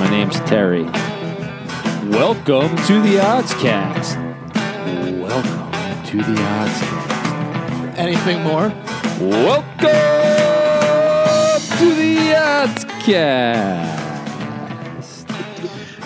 My name's Terry. Welcome to the Oddscast. Welcome to the Oddscast. Anything more? Welcome to the Oddscast.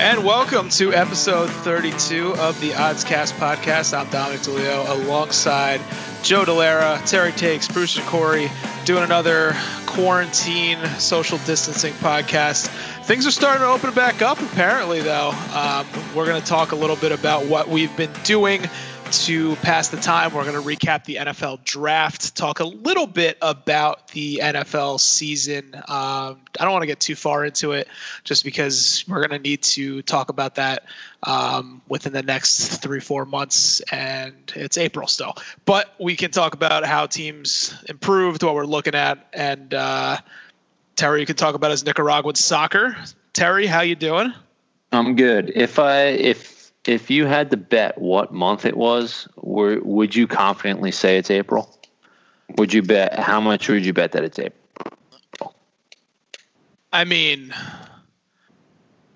And welcome to episode 32 of the Oddscast podcast. I'm Dominic DeLeo alongside Joe Delera, Terry Takes, Bruce and Corey, doing another quarantine social distancing podcast. Things are starting to open back up, apparently, though. Um, we're going to talk a little bit about what we've been doing to pass the time. We're going to recap the NFL draft, talk a little bit about the NFL season. Um, I don't want to get too far into it just because we're going to need to talk about that um, within the next three, four months, and it's April still. But we can talk about how teams improved, what we're looking at, and uh, Terry, you can talk about his Nicaraguan soccer. Terry, how you doing? I'm good. If I if if you had to bet what month it was, were, would you confidently say it's April? Would you bet how much would you bet that it's April? I mean,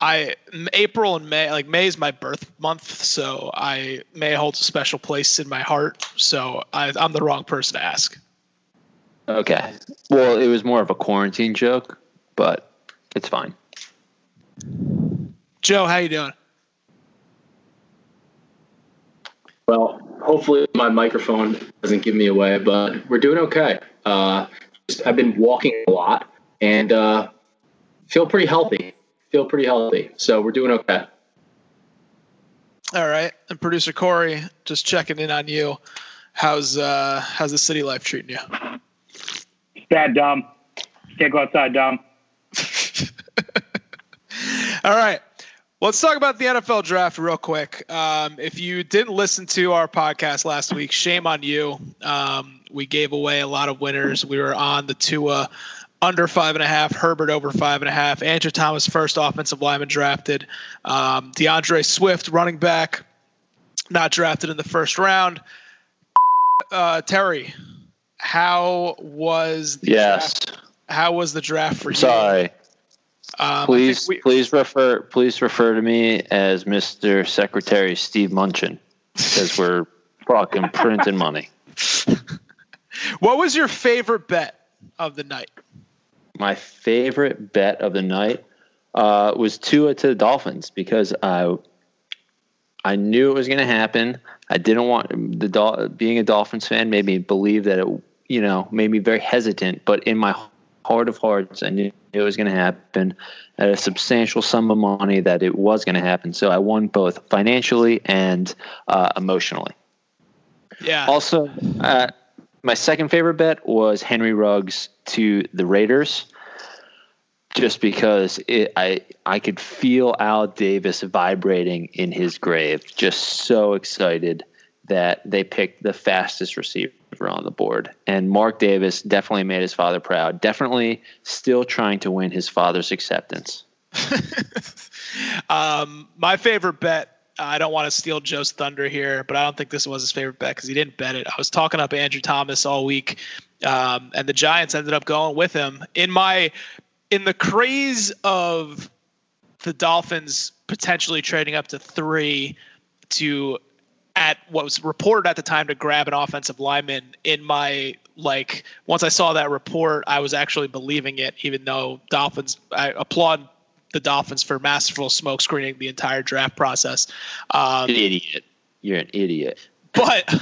I April and May like May is my birth month, so I May holds a special place in my heart. So I, I'm the wrong person to ask. Okay. Well, it was more of a quarantine joke, but it's fine. Joe, how you doing? Well, hopefully my microphone doesn't give me away, but we're doing okay. Uh, just, I've been walking a lot and uh, feel pretty healthy. Feel pretty healthy, so we're doing okay. All right, and producer Corey, just checking in on you. How's uh how's the city life treating you? Bad, Dom. Can't go outside, Dom. All right. Let's talk about the NFL draft real quick. Um, if you didn't listen to our podcast last week, shame on you. Um, we gave away a lot of winners. We were on the Tua under five and a half, Herbert over five and a half, Andrew Thomas first offensive lineman drafted, um, DeAndre Swift running back not drafted in the first round. Uh, Terry, how was the Yes. draft? How was the draft for you? Sorry. Um, Please we- please refer please refer to me as Mr. Secretary Steve Mnuchin because we're talking printing money. What was your favorite bet of the night? My favorite bet of the night uh, was Tua to the Dolphins because I I knew it was going to happen. I didn't want the Dol- being a Dolphins fan made me believe that it you know made me very hesitant, but in my heart of hearts, I knew it was going to happen at a substantial sum of money that it was going to happen. So I won both financially and uh, emotionally. Yeah. Also, uh, my second favorite bet was Henry Ruggs to the Raiders, just because it, I I could feel Al Davis vibrating in his grave, just so excited that they picked the fastest receiver on the board. And Mark Davis definitely made his father proud. Definitely still trying to win his father's acceptance. um, my favorite bet. I don't want to steal Joe's thunder here, but I don't think this was his favorite bet because he didn't bet it. I was talking up Andrew Thomas all week, um, and the Giants ended up going with him. In my, in the craze of the Dolphins potentially trading up to three to at what was reported at the time to grab an offensive lineman in my like once I saw that report I was actually believing it even though Dolphins I applaud the Dolphins for masterful smoke screening the entire draft process um, An idiot. You're an idiot. but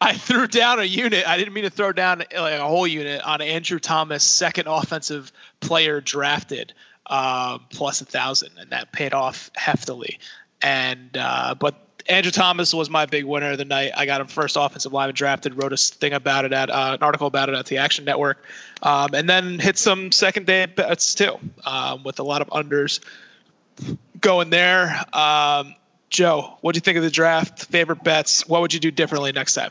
I threw down a unit. I didn't mean to throw down like a whole unit on Andrew Thomas, second offensive player drafted, um, plus a thousand, and that paid off heftily. And uh, but Andrew Thomas was my big winner of the night. I got him first offensive lineman drafted. Wrote a thing about it at uh, an article about it at the Action Network, um, and then hit some second day bets too, um, with a lot of unders going there. Um, Joe, what do you think of the draft? Favorite bets? What would you do differently next time?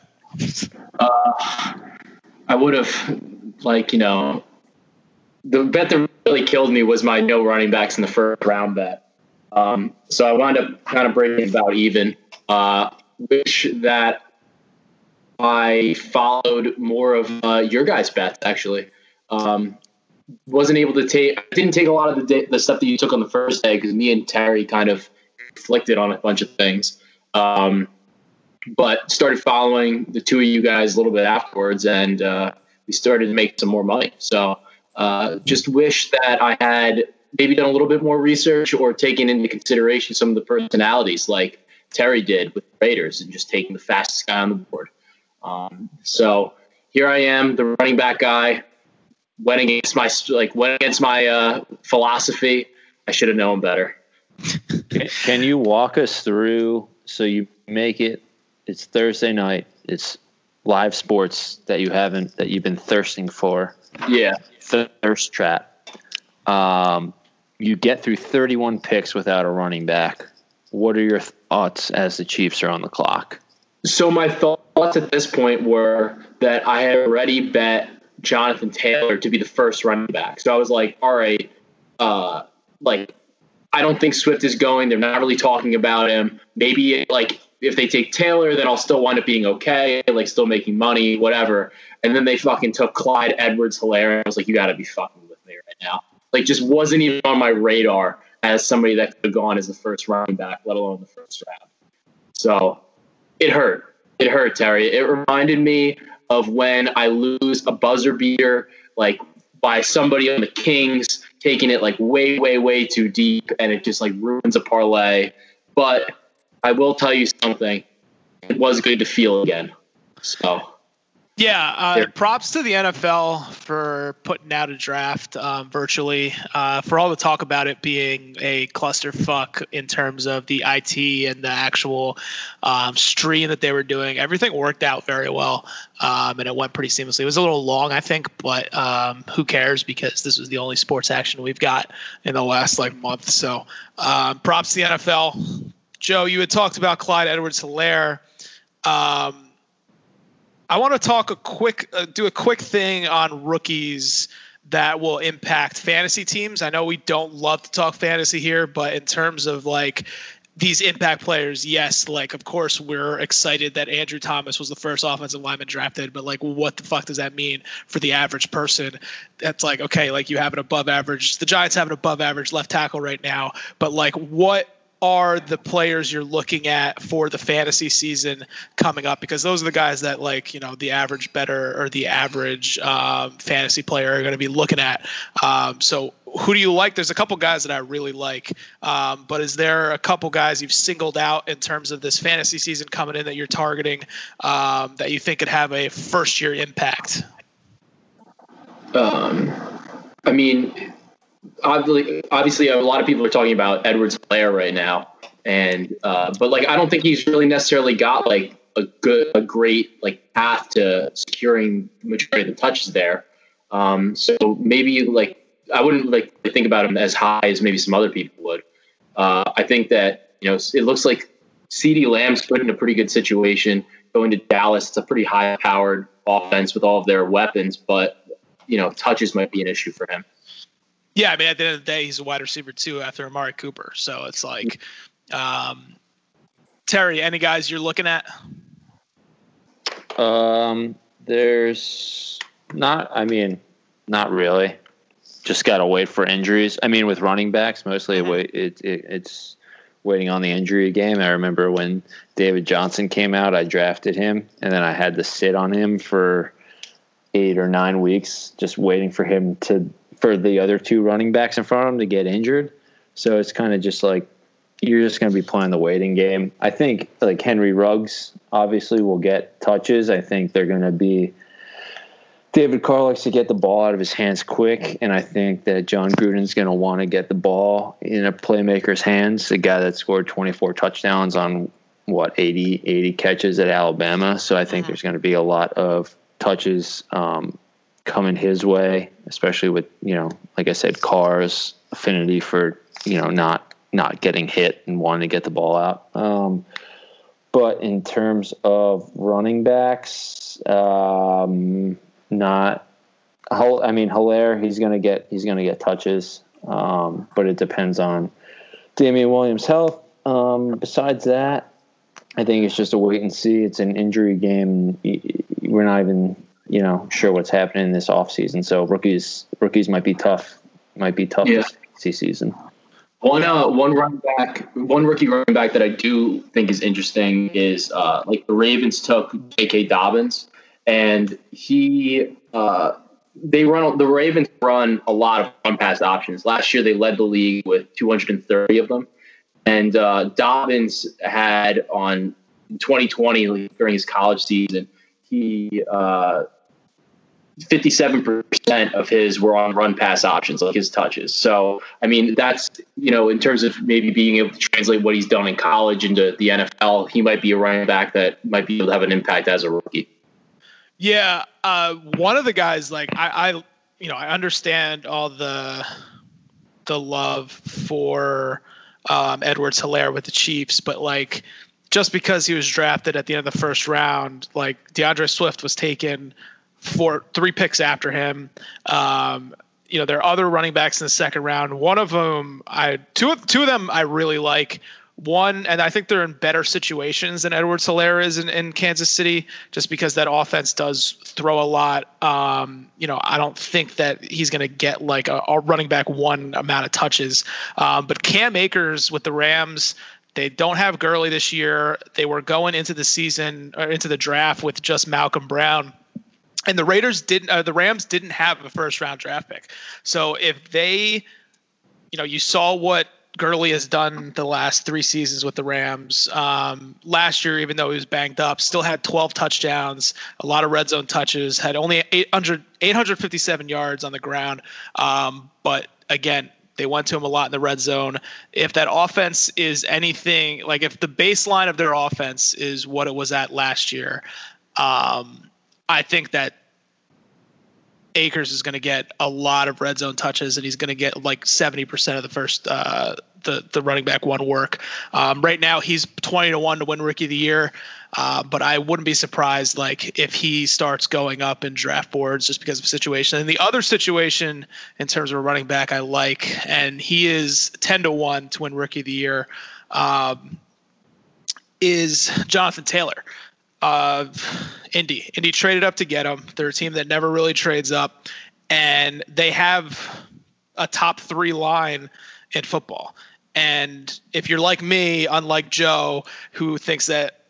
I would have, like, you know, the bet that really killed me was my no running backs in the first round bet. Um, so I wound up kind of breaking about even. Uh, wish that I followed more of uh, your guys' bets actually. Um, wasn't able to take. I didn't take a lot of the the stuff that you took on the first day because me and Terry kind of conflicted on a bunch of things. Um, but started following the two of you guys a little bit afterwards, and uh, we started to make some more money. So uh, just wish that I had maybe done a little bit more research or taken into consideration some of the personalities like Terry did with the Raiders and just taking the fastest guy on the board. Um, so here I am, the running back guy, went against my like went against my uh, philosophy. I should have known better. Can, you walk us through so you make it? It's Thursday night. It's live sports that you haven't that you've been thirsting for. Yeah. Thirst trap. Um, you get through 31 picks without a running back. What are your thoughts as the Chiefs are on the clock? So my thoughts at this point were that I had already bet Jonathan Taylor to be the first running back. So I was like, all right, uh, like I don't think Swift is going. They're not really talking about him. Maybe like if they take Taylor, then I'll still wind up being okay, like still making money, whatever. And then they fucking took Clyde Edwards Hilaire. I was like, you got to be fucking with me right now. Like, just wasn't even on my radar as somebody that could have gone as the first running back, let alone the first round. So it hurt. It hurt, Terry. It reminded me of when I lose a buzzer beater, like by somebody on the Kings taking it like way, way, way too deep, and it just like ruins a parlay. But I will tell you something. It was good to feel again. So Yeah, uh, props to the NFL for putting out a draft um, virtually. Uh, for all the talk about it being a clusterfuck in terms of the IT and the actual um, stream that they were doing, everything worked out very well, um, and it went pretty seamlessly. It was a little long, I think, but um, who cares? Because this was the only sports action we've got in the last like month. So, um, props to the NFL. Joe, you had talked about Clyde Edwards-Hilaire. Um, I want to talk a quick, uh, do a quick thing on rookies that will impact fantasy teams. I know we don't love to talk fantasy here, but in terms of like these impact players, yes, like of course we're excited that Andrew Thomas was the first offensive lineman drafted, but like what the fuck does that mean for the average person? That's like okay, like you have an above average. The Giants have an above average left tackle right now, but like what are the players you're looking at for the fantasy season coming up? Because those are the guys that like you know the average better or the average um, fantasy player are going to be looking at. Um, so who do you like? There's a couple guys that i really like um, but is there a couple guys you've singled out in terms of this fantasy season coming in that you're targeting um, that you think could have a first year impact? Um, I mean, obviously, obviously, a lot of people are talking about Edwards Hilaire right now, and uh, but like, I don't think he's really necessarily got like a good, a great like path to securing the majority of the touches there. Um, so maybe like I wouldn't like think about him as high as maybe some other people would. Uh, I think that you know it looks like CeeDee Lamb's put in a pretty good situation going to Dallas. It's a pretty high-powered offense with all of their weapons, but you know, touches might be an issue for him. Yeah, I mean, at the end of the day, he's a wide receiver too after Amari Cooper. So it's like, um, Terry, any guys you're looking at? Um, there's not. I mean, not really. Just gotta wait for injuries. I mean, with running backs, mostly Mhm. wait. It, it, it's waiting on the injury game. I remember when David Johnson came out, I drafted him, and then I had to sit on him for eight or nine weeks, just waiting for him to for the other two running backs in front of him to get injured. So it's kind of just like you're just going to be playing the waiting game. I think like Henry Ruggs obviously will get touches. I think they're going to be David Carr likes to get the ball out of his hands quick, and I think that Jon Gruden's going to want to get the ball in a playmaker's hands. A guy that scored 24 touchdowns on what 80 80 catches at Alabama. So I think there's going to be a lot of touches um, coming his way, especially with you know, like I said, Carr's affinity for you know not not getting hit and wanting to get the ball out. Um, but in terms of running backs, um, not. I mean, Hilaire, he's gonna get he's gonna get touches, um, but it depends on Damien Williams' health. Um, besides that, I think it's just a wait and see. It's an injury game. We're not even you know, sure what's happening in this offseason. So rookies rookies might be tough. Might be tough Yeah. this season. One uh, one running back, one rookie running back that I do think is interesting is uh, like the Ravens took J.K. Dobbins, and he uh, they run the Ravens run a lot of run pass options. Last year they led the league with 230 of them, and uh, Dobbins had on 2020 during his college season he. Uh, 57% of his were on run pass options, like his touches. So, I mean, that's, you know, in terms of maybe being able to translate what he's done in college into the NFL, he might be a running back that might be able to have an impact as a rookie. Yeah, uh, one of the guys like I, I, you know, I understand all the the love for um, Edwards Hilaire with the Chiefs, but like just because he was drafted at the end of the first round, like DeAndre Swift was taken for three picks after him. Um, you know, there are other running backs in the second round. One of them, I two of two of them I really like. One, and I think they're in better situations than Edwards Hilaire is in, in Kansas City, just because that offense does throw a lot. Um, you know, I don't think that he's going to get like a, a running back one amount of touches. Um, but Cam Akers with the Rams, they don't have Gurley this year. They were going into the season or into the draft with just Malcolm Brown and the Raiders didn't uh, the Rams didn't have a first round draft pick. So if they you know, you saw what Gurley has done the last three seasons with the Rams. Um, last year, even though he was banged up, still had 12 touchdowns, a lot of red zone touches, had only 800, 857 yards on the ground. Um, but again, they went to him a lot in the red zone. If that offense is anything like if the baseline of their offense is what it was at last year, um, I think that Akers is going to get a lot of red zone touches, and he's going to get like seventy percent of the first uh, the the running back one work. Um, right now, he's twenty to one to win Rookie of the Year, uh, but I wouldn't be surprised like if he starts going up in draft boards just because of situation. And the other situation in terms of a running back I like, and he is ten to one to win Rookie of the Year, um, is Jonathan Taylor of Indy. Indy traded up to get him. They're a team that never really trades up, and they have a top three line in football. And if you're like me, unlike Joe, who thinks that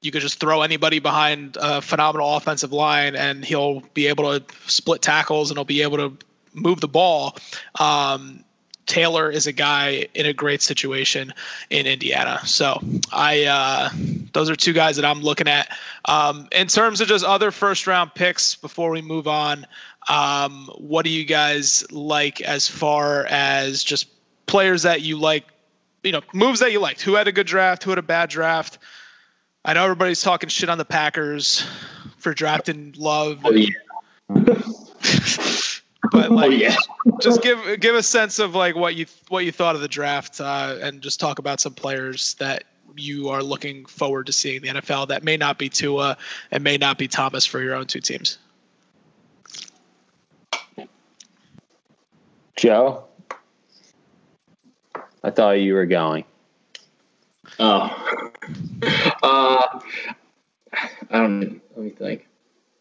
you could just throw anybody behind a phenomenal offensive line and he'll be able to split tackles and he'll be able to move the ball. Um, Taylor is a guy in a great situation in Indiana. So I uh, those are two guys that I'm looking at. Um, in terms of just other first round picks before we move on, um, what do you guys like as far as just players that you like, you know, moves that you liked? Who had a good draft? Who had a bad draft? I know everybody's talking shit on the Packers for drafting Love. Oh, yeah. But like, Oh, yeah. just give give a sense of like what you what you thought of the draft, uh, and just talk about some players that you are looking forward to seeing in the NFL that may not be Tua and may not be Thomas for your own two teams. Joe, I thought you were going. Oh. Uh, I don't. Let me think.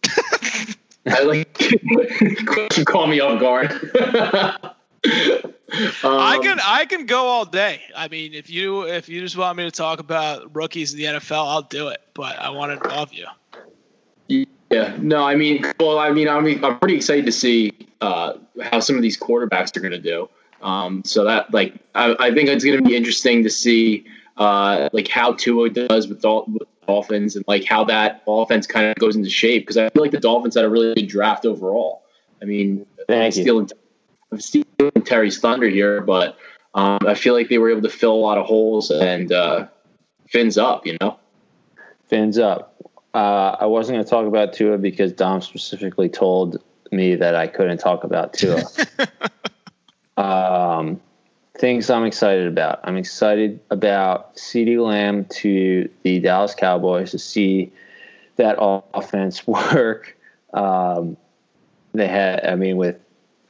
I like call me off guard. I Um, can I can go all day. I mean, if you if you just want me to talk about rookies in the NFL, I'll do it. But I want to involve you. Yeah, no, I mean, well, I mean, I mean, I'm pretty excited to see uh, how some of these quarterbacks are going to do. Um, so that, like, I, I think it's going to be interesting to see, uh, like, how Tua does with, all with Dolphins and like how that offense kind of goes into shape because I feel like the Dolphins had a really good draft overall. I mean, Thank I'm stealing, I'm stealing Terry's thunder here, but um, I feel like they were able to fill a lot of holes and uh, fins up. You know. Fins up. Uh, I wasn't going to talk about Tua because Dom specifically told me that I couldn't talk about Tua. um, things I'm excited about. I'm excited about CeeDee Lamb to the Dallas Cowboys to see that offense work. Um, they had, I mean, with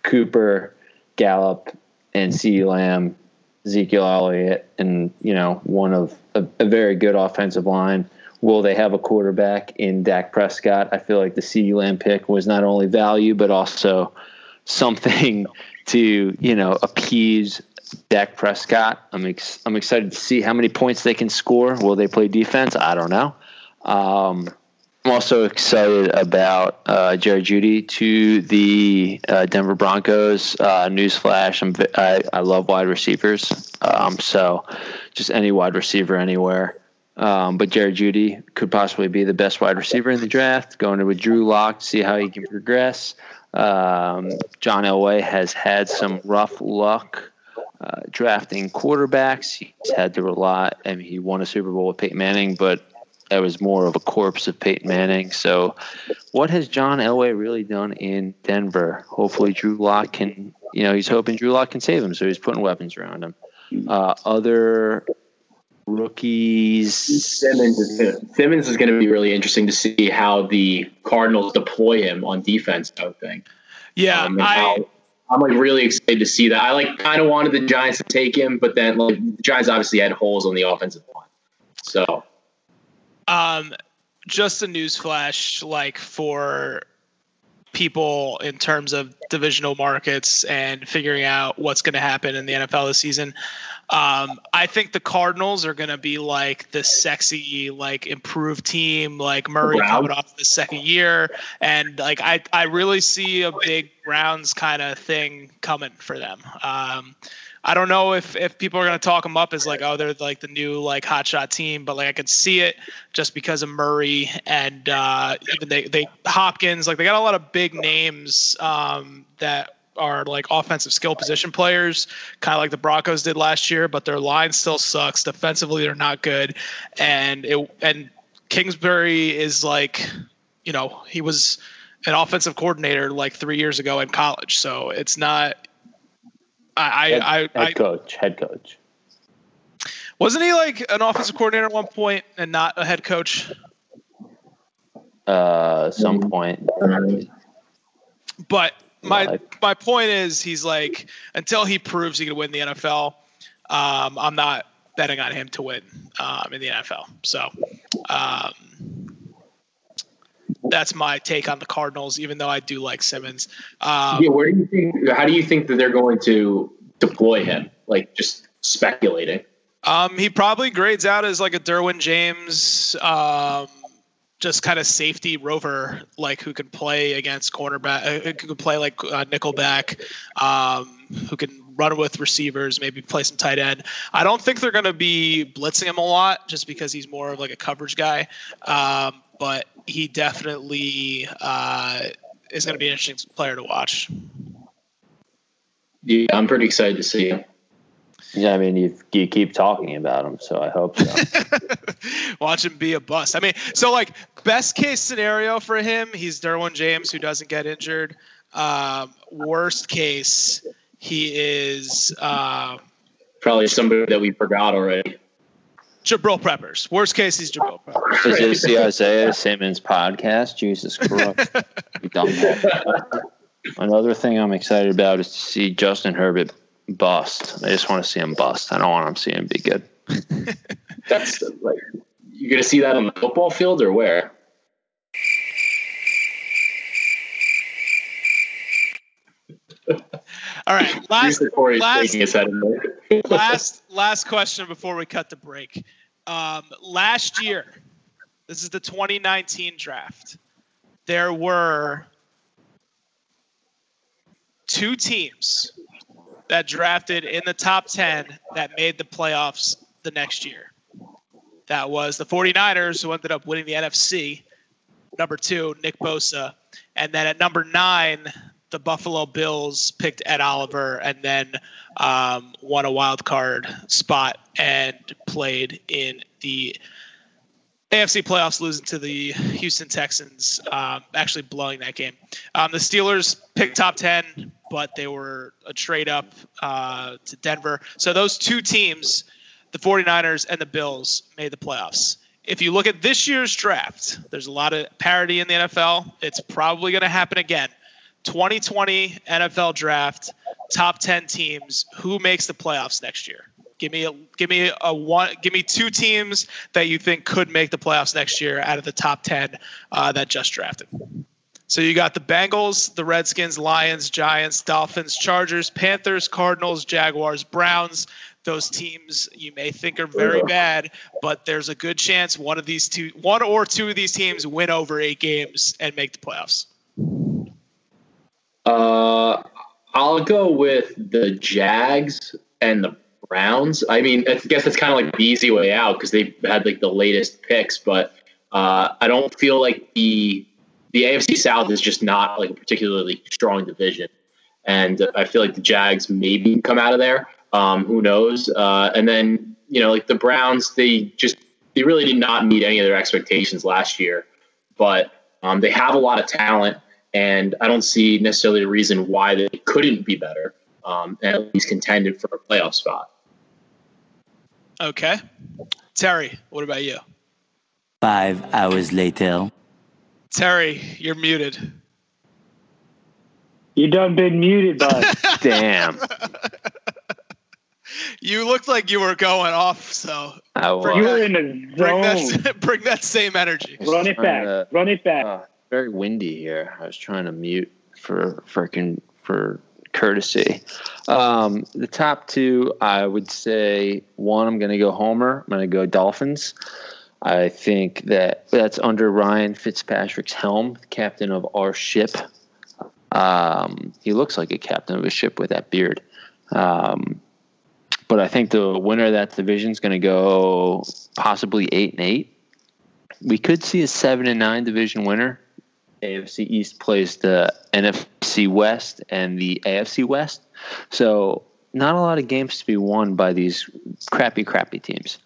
Cooper, Gallup, and CeeDee Lamb, Ezekiel Elliott, and you know, one of a, a very good offensive line will they have a quarterback in Dak Prescott? I feel like the CeeDee Lamb pick was not only value but also something to you know appease Dak Prescott. I'm ex- I'm excited to see how many points they can score. Will they play defense? I don't know. Um, I'm also excited about uh, Jerry Jeudy to the uh, Denver Broncos. Uh, newsflash: I'm, I, I love wide receivers, um, so just any wide receiver anywhere. Um, but Jerry Jeudy could possibly be the best wide receiver in the draft. Going to with Drew Lock, to see how he can progress. Um, John Elway has had some rough luck uh, drafting quarterbacks. He's had to rely. I mean, he won a Super Bowl with Peyton Manning, but that was more of a corpse of Peyton Manning. So, what has John Elway really done in Denver? Hopefully, Drew Lock can. You know, he's hoping Drew Lock can save him, so he's putting weapons around him. Uh, other rookies. Simmons is gonna, Simmons is going to be really interesting to see how the Cardinals deploy him on defense. I would think. Yeah, Um, I how- I'm like really excited to see that. I like kind of wanted the Giants to take him, but then like the Giants obviously had holes on the offensive line. So um just a news flash like for people in terms of divisional markets and figuring out what's going to happen in the NFL this season. Um, I think the Cardinals are going to be like the sexy, like improved team, like Murray Browns? coming off the second year, and like I, I really see a big Browns kind of thing coming for them. Um, I don't know if if people are going to talk them up as like oh they're like the new like hotshot team, but like I could see it just because of Murray and uh, even they they Hopkins like they got a lot of big names um, that are like offensive skill position players, kind of like the Broncos did last year, but their line still sucks. Defensively, they're not good, and it and Kingsbury is like, you know, he was an offensive coordinator like three years ago in college, so it's not. I Head, I, I, head I coach, head coach. wasn't he like an offensive coordinator at one point and not a head coach. Uh, some point, But my Like- my point is, he's like until he proves he can win the NFL, um, I'm not betting on him to win um, in the NFL. So um, that's my take on the Cardinals. Even though I do like Simmons, um, yeah, where do you think? How do you think that they're going to deploy him? Like just speculating. Um, he probably grades out as like a Derwin James, um, just kind of safety rover, like who can play against cornerback, uh, who can play like uh, nickelback, um, who can run with receivers, maybe play some tight end. I don't think they're going to be blitzing him a lot, just because he's more of like a coverage guy. Um, but he definitely uh, is going to be an interesting player to watch. Yeah, I'm pretty excited to see him. Yeah, I mean, you you keep talking about him, so I hope so. Watch him be a bust. I mean, so like best case scenario for him, he's Derwin James who doesn't get injured. Um, worst case, he is um, Probably somebody that we forgot already. Jabril Preppers. Worst case, he's Jabril Peppers. Is this the Isaiah Simmons podcast? Jesus Christ. We done that. Another thing I'm excited about is to see Justin Herbert bust. I just want to see him bust. I don't want him to see him be good. That's like you're gonna see that on the football field or where? All right, last last- his head. last last question before we cut the break. Um, last year, this is the 2019 draft. There were two teams that drafted in the top 10 that made the playoffs the next year. That was the 49ers, who ended up winning the NFC. Number two, Nick Bosa. And then at number nine, the Buffalo Bills picked Ed Oliver and then um, won a wild card spot and played in the AFC playoffs, losing to the Houston Texans, um, actually blowing that game. Um, the Steelers picked top 10, but they were a trade up uh, to Denver. So those two teams, the 49ers and the Bills, made the playoffs. If you look at this year's draft, there's a lot of parity in the NFL. It's probably going to happen again. 2020 NFL draft, top 10 teams. Who makes the playoffs next year? Give me a give me a one. Give me two teams that you think could make the playoffs next year out of the top ten uh, that just drafted. So you got the Bengals, the Redskins, Lions, Giants, Dolphins, Chargers, Panthers, Cardinals, Jaguars, Browns. Those teams you may think are very bad, but there's a good chance one of these two, one or two of these teams win over eight games and make the playoffs. Uh, I'll go with the Jags and the Browns. I mean, I guess that's kind of like the easy way out because they had like the latest picks, but uh, I don't feel like the the AFC South is just not like a particularly strong division, and I feel like the Jags maybe come out of there. Um, who knows? Uh, and then you know, like the Browns, they just they really did not meet any of their expectations last year, but um, they have a lot of talent, and I don't see necessarily a reason why they couldn't be better um, and at least contended for a playoff spot. Okay, Terry, what about you? Five hours later. Terry, you're muted. You done been muted, bud. Damn. You looked like you were going off, so I was. you were in the bring zone. that bring that same energy. Run it back. Uh, Run it back. Uh, very windy here. I was trying to mute for for con- for courtesy. Um, the top two, I would say one. I'm going to go Homer. I'm going to go Dolphins. I think that that's under Ryan Fitzpatrick's helm, captain of our ship. Um, he looks like a captain of a ship with that beard. Um, but I think the winner of that division is going to go possibly eight and eight. We could see a seven and nine division winner. AFC East plays the NFC West and the AFC West. So not a lot of games to be won by these crappy, crappy teams.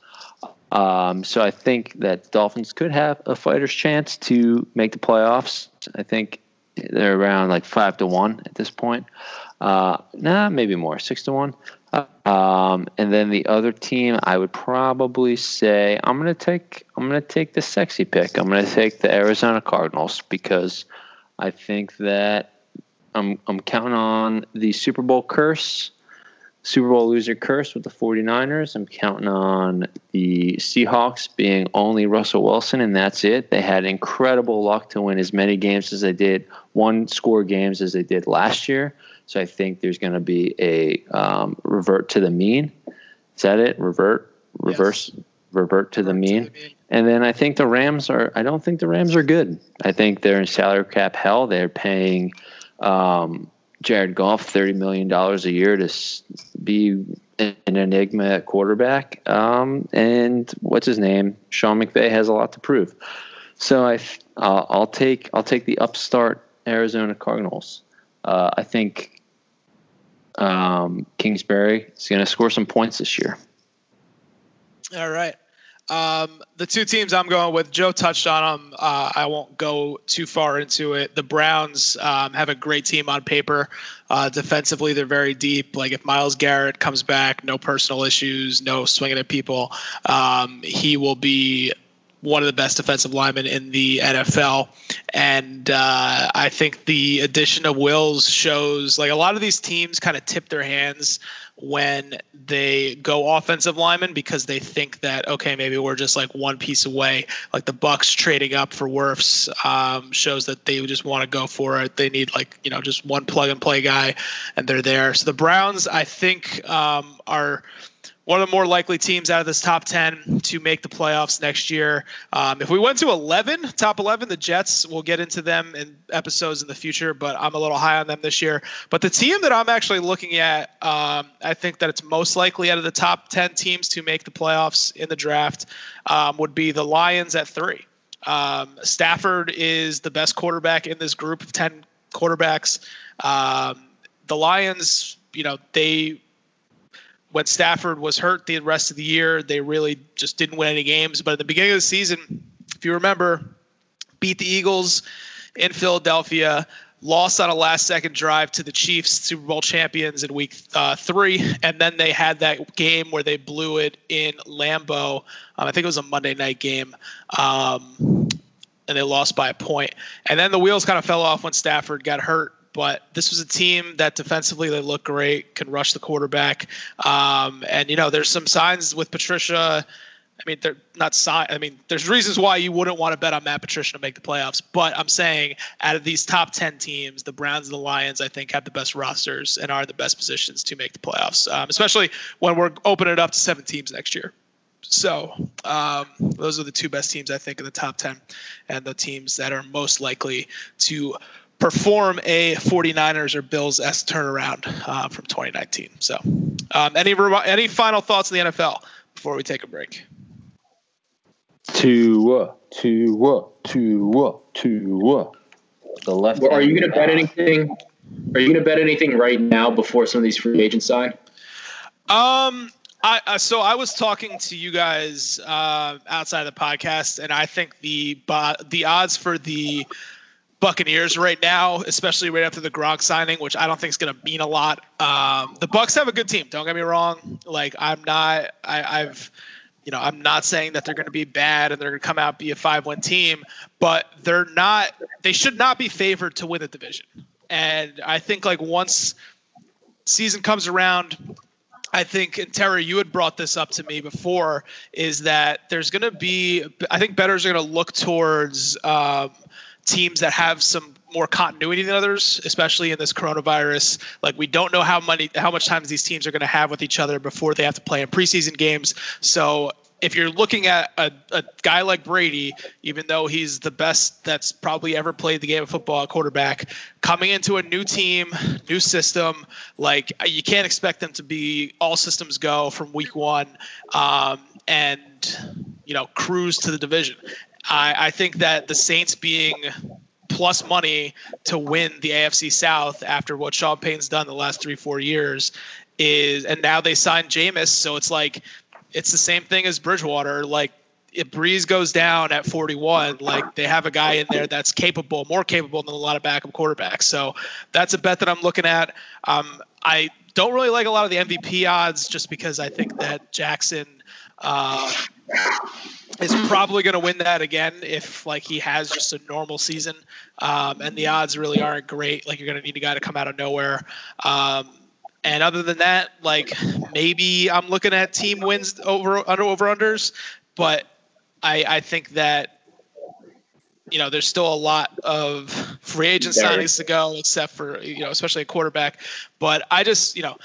Um, so I think that Dolphins could have a fighter's chance to make the playoffs. I think they're around like five to one at this point. Uh, nah, maybe more, six to one. Um, and then the other team, I would probably say I'm gonna take I'm gonna take the sexy pick. I'm gonna take the Arizona Cardinals because I think that I'm I'm counting on the Super Bowl curse, Super Bowl loser curse with the 49ers. I'm counting on the Seahawks being only Russell Wilson and that's it. They had incredible luck to win as many games as they did, one score games as they did last year. So I think there's going to be a um, revert to the mean. Is that it? Revert, reverse, revert to the mean. And then I think the Rams are. I don't think the Rams are good. I think they're in salary cap hell. They're paying um, Jared Goff thirty million dollars a year to be an enigma at quarterback. Um, and what's his name? Sean McVay has a lot to prove. So I, uh, I'll take I'll take the upstart Arizona Cardinals. Uh, I think um, Kingsbury is going to score some points this year. All right. Um, the two teams I'm going with, Joe touched on them. Uh, I won't go too far into it. The Browns um, have a great team on paper. Uh, defensively, they're very deep. Like if Myles Garrett comes back, no personal issues, no swinging at people, um, he will be one of the best defensive linemen in the NFL. And uh, I think the addition of Wills shows like a lot of these teams kind of tip their hands when they go offensive lineman because they think that okay maybe we're just like one piece away. Like the bucks trading up for Wirfs um, shows that they just want to go for it. They need like you know just one plug and play guy and they're there. So the browns i think um, are one of the more likely teams out of this top 10 to make the playoffs next year. Um, if we went to 11, top 11, the Jets, we'll get into them in episodes in the future, but I'm a little high on them this year. But the team that I'm actually looking at, um, I think that it's most likely out of the top 10 teams to make the playoffs in the draft um, would be the Lions at three. Um, Stafford is the best quarterback in this group of 10 quarterbacks. Um, the Lions, you know, they when Stafford was hurt the rest of the year, they really just didn't win any games. But at the beginning of the season, if you remember, beat the Eagles in Philadelphia, lost on a last second drive to the Chiefs, Super Bowl champions in week uh, three. And then they had that game where they blew it in Lambeau. Um, I think it was a Monday night game. Um, and they lost by a point. And then the wheels kind of fell off when Stafford got hurt but this was a team that defensively they look great, can rush the quarterback, um, and you know there's some signs with Patricia. I mean, they're not sign. I mean, there's reasons why you wouldn't want to bet on Matt Patricia to make the playoffs. But I'm saying, out of these top ten teams, the Browns and the Lions, I think, have the best rosters and are the best positions to make the playoffs. Um, especially when we're opening it up to seven teams next year. So um, those are the two best teams I think in the top ten, and the teams that are most likely to perform a 49ers or Bills s turnaround uh, from 2019. So, um, any any final thoughts on the NFL before we take a break? Tua, Tua, Tua, Tua. The left. Well, are you going to bet anything? Are you going to bet anything right now before some of these free agents sign? Um, I uh, so I was talking to you guys uh, outside of the podcast, and I think the the odds for the Buccaneers right now, especially right after the Gronk signing, which I don't think is going to mean a lot. Um, the Bucks have a good team. Don't get me wrong. Like I'm not. I, I've you know, I'm not saying that they're going to be bad and they're going to come out be a five win team, but they're not. They should not be favored to win the division. And I think like once season comes around, I think and Terry, you had brought this up to me before, is that there's going to be. I think bettors are going to look towards um, teams that have some more continuity than others, especially in this coronavirus. Like we don't know how many how much times these teams are going to have with each other before they have to play in preseason games. So if you're looking at a, a guy like Brady, even though he's the best that's probably ever played the game of football, quarterback, coming into a new team, new system, like you can't expect them to be all systems go from week one, um, and you know cruise to the division. I, I think that the Saints being plus money to win the AFC South after what Sean Payton's done the last three, four years is, and now they signed Jameis. So it's like, it's the same thing as Bridgewater. Like, if Brees goes down at 41, like they have a guy in there that's capable, more capable than a lot of backup quarterbacks. So that's a bet that I'm looking at. Um, I don't really like a lot of the MVP odds just because I think that Jackson uh, is probably going to win that again if like he has just a normal season. Um, and the odds really aren't great. Like you're going to need a guy to come out of nowhere. Um, and other than that like maybe i'm looking at team wins over under over unders but i i think that you know there's still a lot of free agent signings to go except for you know especially a quarterback. But i just you know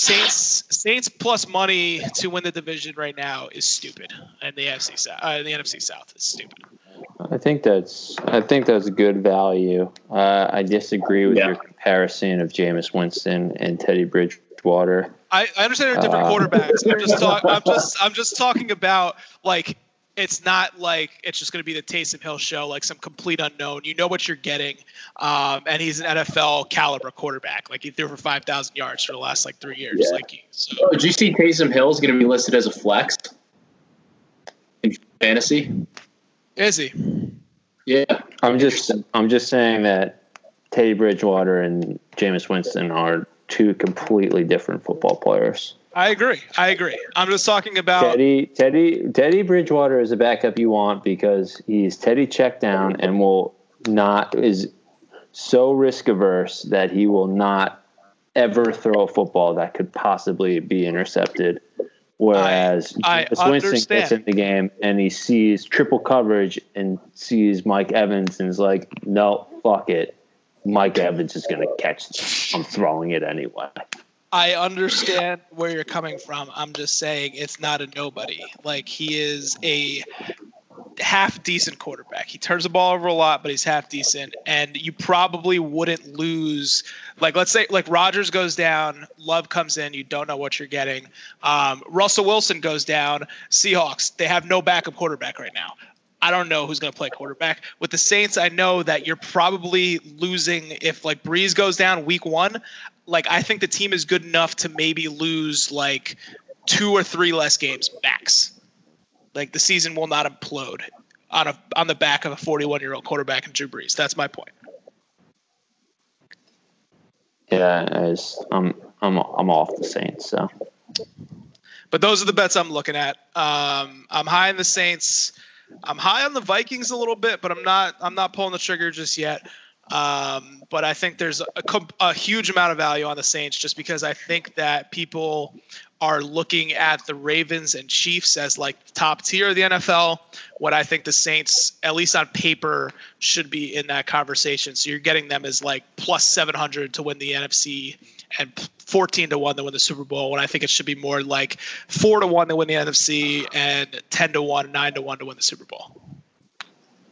Saints Saints plus money to win the division right now is stupid, and the NFC South, uh, the NFC South is stupid. I think that's I think that's a good value. Uh, I disagree with Yeah. your comparison of Jameis Winston and Teddy Bridgewater. I, I understand they're different Uh, quarterbacks. I'm just talk, I'm just I'm just talking about like it's not like it's just going to be the Taysom Hill show, like some complete unknown. You know what you're getting, um, and he's an NFL caliber quarterback. Like he threw for five thousand yards for the last like three years. Yeah. Like so, Oh, did you see Taysom Hill's going to be listed as a flex in fantasy? is he? Yeah. I'm just I'm just saying that Teddy Bridgewater and Jameis Winston are two completely different football players. I agree. I agree. I'm just talking about Teddy Teddy Teddy Bridgewater is a backup you want because he's Teddy checked down and will not is so risk averse that he will not ever throw a football that could possibly be intercepted. Whereas I Jameis Winston gets in the game and he sees triple coverage and sees Mike Evans and is like, no, fuck it. Mike Evans is going to catch this. I'm throwing it anyway. I understand where you're coming from. I'm just saying it's not a nobody. Like he is a half decent quarterback. He turns the ball over a lot, but he's half decent. And you probably wouldn't lose. Like let's say like Rodgers goes down, Love comes in, you don't know what you're getting. Um, Russell Wilson goes down, Seahawks. They have no backup quarterback right now. I don't know who's going to play quarterback. With the Saints, I know that you're probably losing if like Brees goes down week one. Like I think the team is good enough to maybe lose like two or three less games max. Like the season will not implode on a on the back of a 41 year old quarterback and Drew Brees. That's my point. Yeah, as I'm I'm I'm off the Saints, so But those are the bets I'm looking at. Um, I'm high on the Saints. I'm high on the Vikings a little bit, but I'm not. I'm not pulling the trigger just yet. Um, but I think there's a, a huge amount of value on the Saints just because I think that people are looking at the Ravens and Chiefs as like top tier of the NFL. What I think the Saints, at least on paper, should be in that conversation. So you're getting them as like plus 700 to win the NFC and 14 to 1 to win the Super Bowl. When I think it should be more like 4 to 1 to win the NFC and 10 to 1, 9 to 1 to win the Super Bowl.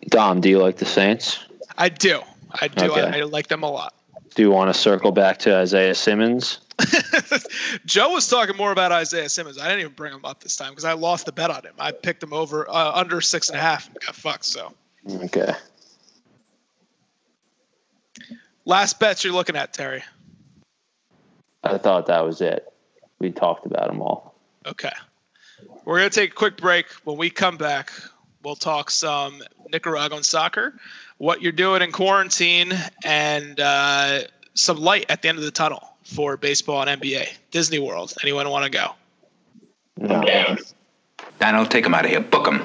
Dom, do you like the Saints? I do. I do. Okay. I, I like them a lot. Do you want to circle back to Isaiah Simmons? Joe was talking more about Isaiah Simmons. I didn't even bring him up this time because I lost the bet on him. I picked him over uh, under six and a half and got fucked. So Okay. last bets you're looking at, Terry. I thought that was it. We talked about them all. Okay. We're going to take a quick break. When we come back, we'll talk some Nicaraguan soccer, what you're doing in quarantine, and uh, some light at the end of the tunnel for baseball and NBA. Disney World. Anyone want to go? No. Dino, take him out of here. Book him.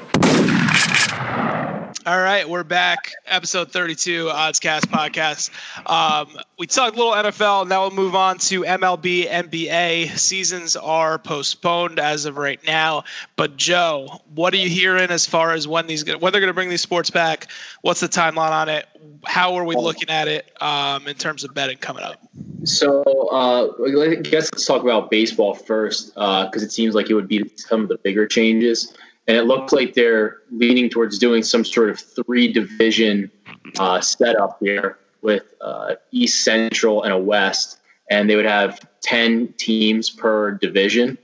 All right, we're back. Episode 32, Oddscast podcast. Um, we talked a little NFL. Now we'll move on to MLB, NBA. Seasons are postponed as of right now. But Joe, what are you hearing as far as when these when they're going to bring these sports back? What's the timeline on it? How are we looking at it um, in terms of betting coming up? So uh, I guess let's talk about baseball first because it seems like it would be some of the bigger changes. And it looks like they're leaning towards doing some sort of three division uh, setup here with uh, East Central and a West. And they would have 10 teams per division.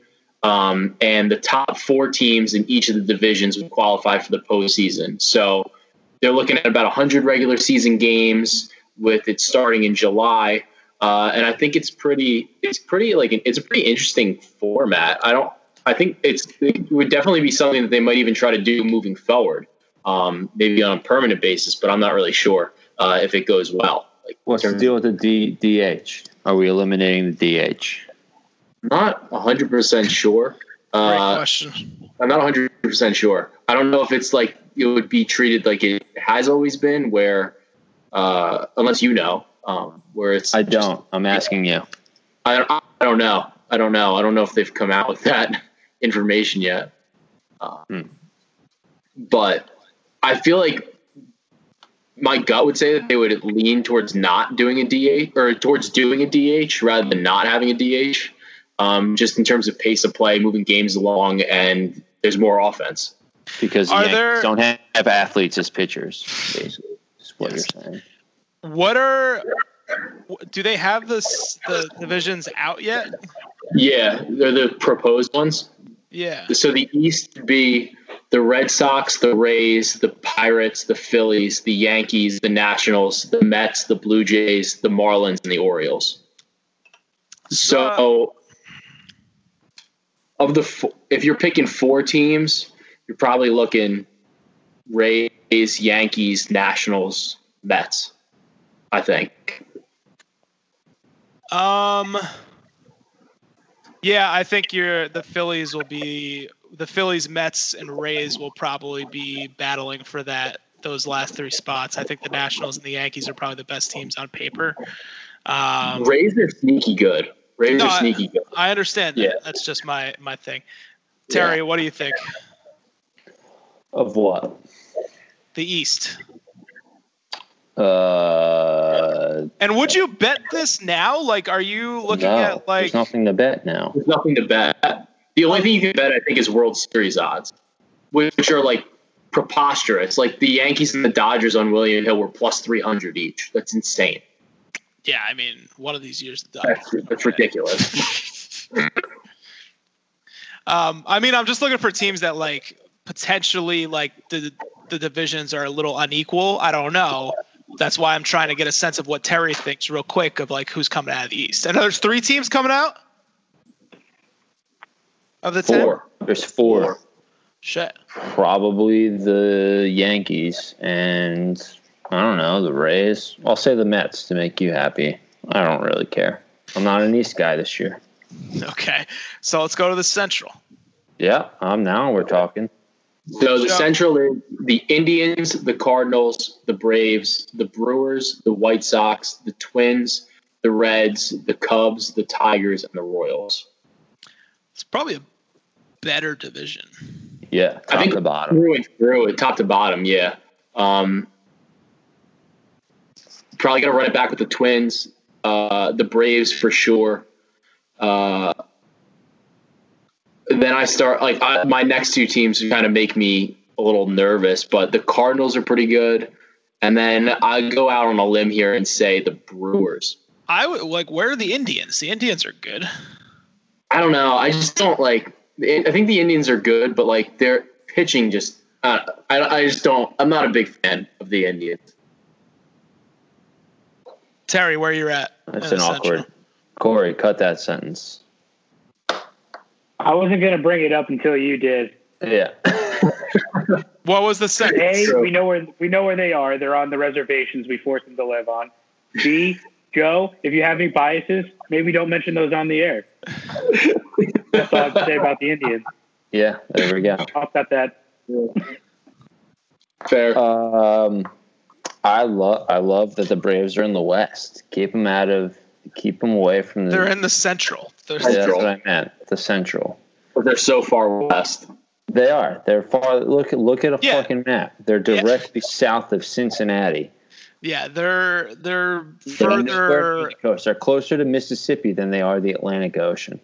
Um, and the top four teams in each of the divisions would qualify for the postseason. So they're looking at about 100 regular season games with it starting in July. Uh, and I think it's pretty, it's pretty like, it's a pretty interesting format. I don't, I think it's it would definitely be something that they might even try to do moving forward, um, maybe on a permanent basis. But I'm not really sure uh, if it goes well. Like, What's the deal with the D- DH? Are we eliminating the DH? Not 100 percent sure. Great Uh, question. I'm not 100 percent sure. I don't know if it's like it would be treated like it has always been, where uh, unless you know, um, where it's I don't. I'm asking you. I, I I don't know. I don't know. I don't know if they've come out with that information yet. Uh, Hmm. But I feel like my gut would say that they would lean towards not doing a DH or towards doing a DH rather than not having a DH. Um, just in terms of pace of play, moving games along, and there's more offense. Because the Are there- don't have, have athletes as pitchers, basically. Is what Yes. you're saying. What are do they have this the divisions out yet? Yeah, they're the proposed ones. Yeah. So the East would be the Red Sox, the Rays, the Pirates, the Phillies, the Yankees, the Nationals, the Mets, the Blue Jays, the Marlins, and the Orioles. So, of the if you're picking four teams, you're probably looking Rays, Yankees, Nationals, Mets. I think. Um. Yeah, I think you're the Phillies will be the Phillies, Mets, and Rays will probably be battling for that those last three spots. I think the Nationals and the Yankees are probably the best teams on paper. Um, Rays are sneaky good. Rays No, are sneaky good. I understand that. Yeah. That's just my my thing. Terry, what do you think? Of what? The East. Uh, And would you bet this now? Like, are you looking no, at like? there's nothing to bet now. There's nothing to bet. The only thing you can bet, I think, is World Series odds, which are like preposterous. Like the Yankees and the Dodgers on William Hill were plus 300 each. That's insane. Yeah, I mean, one of these years. the That's, Dodgers- that's ridiculous. Um, I mean, I'm just looking for teams that like potentially like the the divisions are a little unequal. I don't know. That's why I'm trying to get a sense of what Terry thinks real quick of like who's coming out of the East. And there's three teams coming out of the ten. Four. There's four. Shit. Probably the Yankees and I don't know the Rays. I'll say the Mets to make you happy. I don't really care. I'm not an East guy this year. Okay. So let's go to the Central. Yeah, I'm now. We're talking. So the Central is the Indians, the Cardinals, the Braves, the Brewers, the White Sox, the Twins, the Reds, the Cubs, the Tigers, and the Royals. It's probably a better division. Yeah, I top think to bottom. through and through it, top to bottom. Yeah. Um, probably gonna run it back with the Twins, uh, the Braves for sure. Uh, then I start like I, my next two teams kind of make me a little nervous, but the Cardinals are pretty good. And then I go out on a limb here and say the Brewers. I would like where are the Indians? The Indians are good. I don't know. I just don't like. I think the Indians are good, but like their pitching just. Uh, I I just don't. I'm not a big fan of the Indians. Terry, where you're at? That's an awkward. Central? Corey, cut that sentence. I wasn't going to bring it up until you did. Yeah. What was the second? A, True. we know where we know where they are. They're on the reservations we force them to live on. B, Joe, if you have any biases, maybe don't mention those on the air. That's all I have to say about the Indians. yeah, there we go. I'll cut that. Fair. Um, I love I love that the Braves are in the West. Keep them out of keep them away from the. They're in the Central. They're Yeah, that's what I meant. The Central. but they're so far west. They are. They're far. Look at look at a Yeah. fucking map. They're Yeah. directly south of Cincinnati. yeah, they're they're They're further They're closer to Mississippi than they are the Atlantic Ocean.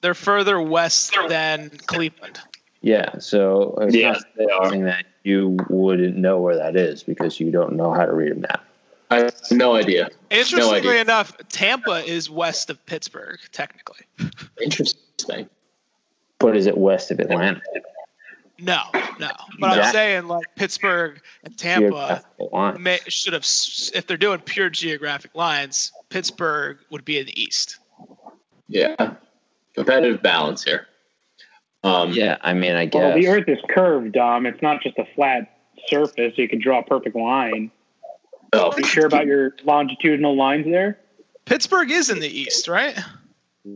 they're further west than Cleveland. Yeah, so it's Yeah, not they are. that you wouldn't know where that is because you don't know how to read a map. I have no idea. Interestingly idea. enough, Tampa is west of Pittsburgh, technically. Interesting. But is it west of Atlanta? No, no. But I'm saying like Pittsburgh and Tampa may, should have, if they're doing pure geographic lines, Pittsburgh would be in the east. Yeah. Competitive balance here. Um, Yeah, I mean, I guess. Well, the Earth is curved, Dom. It's not just a flat surface. So you can draw a perfect line. Oh, You sure about your longitudinal lines there? Pittsburgh is in the east, right?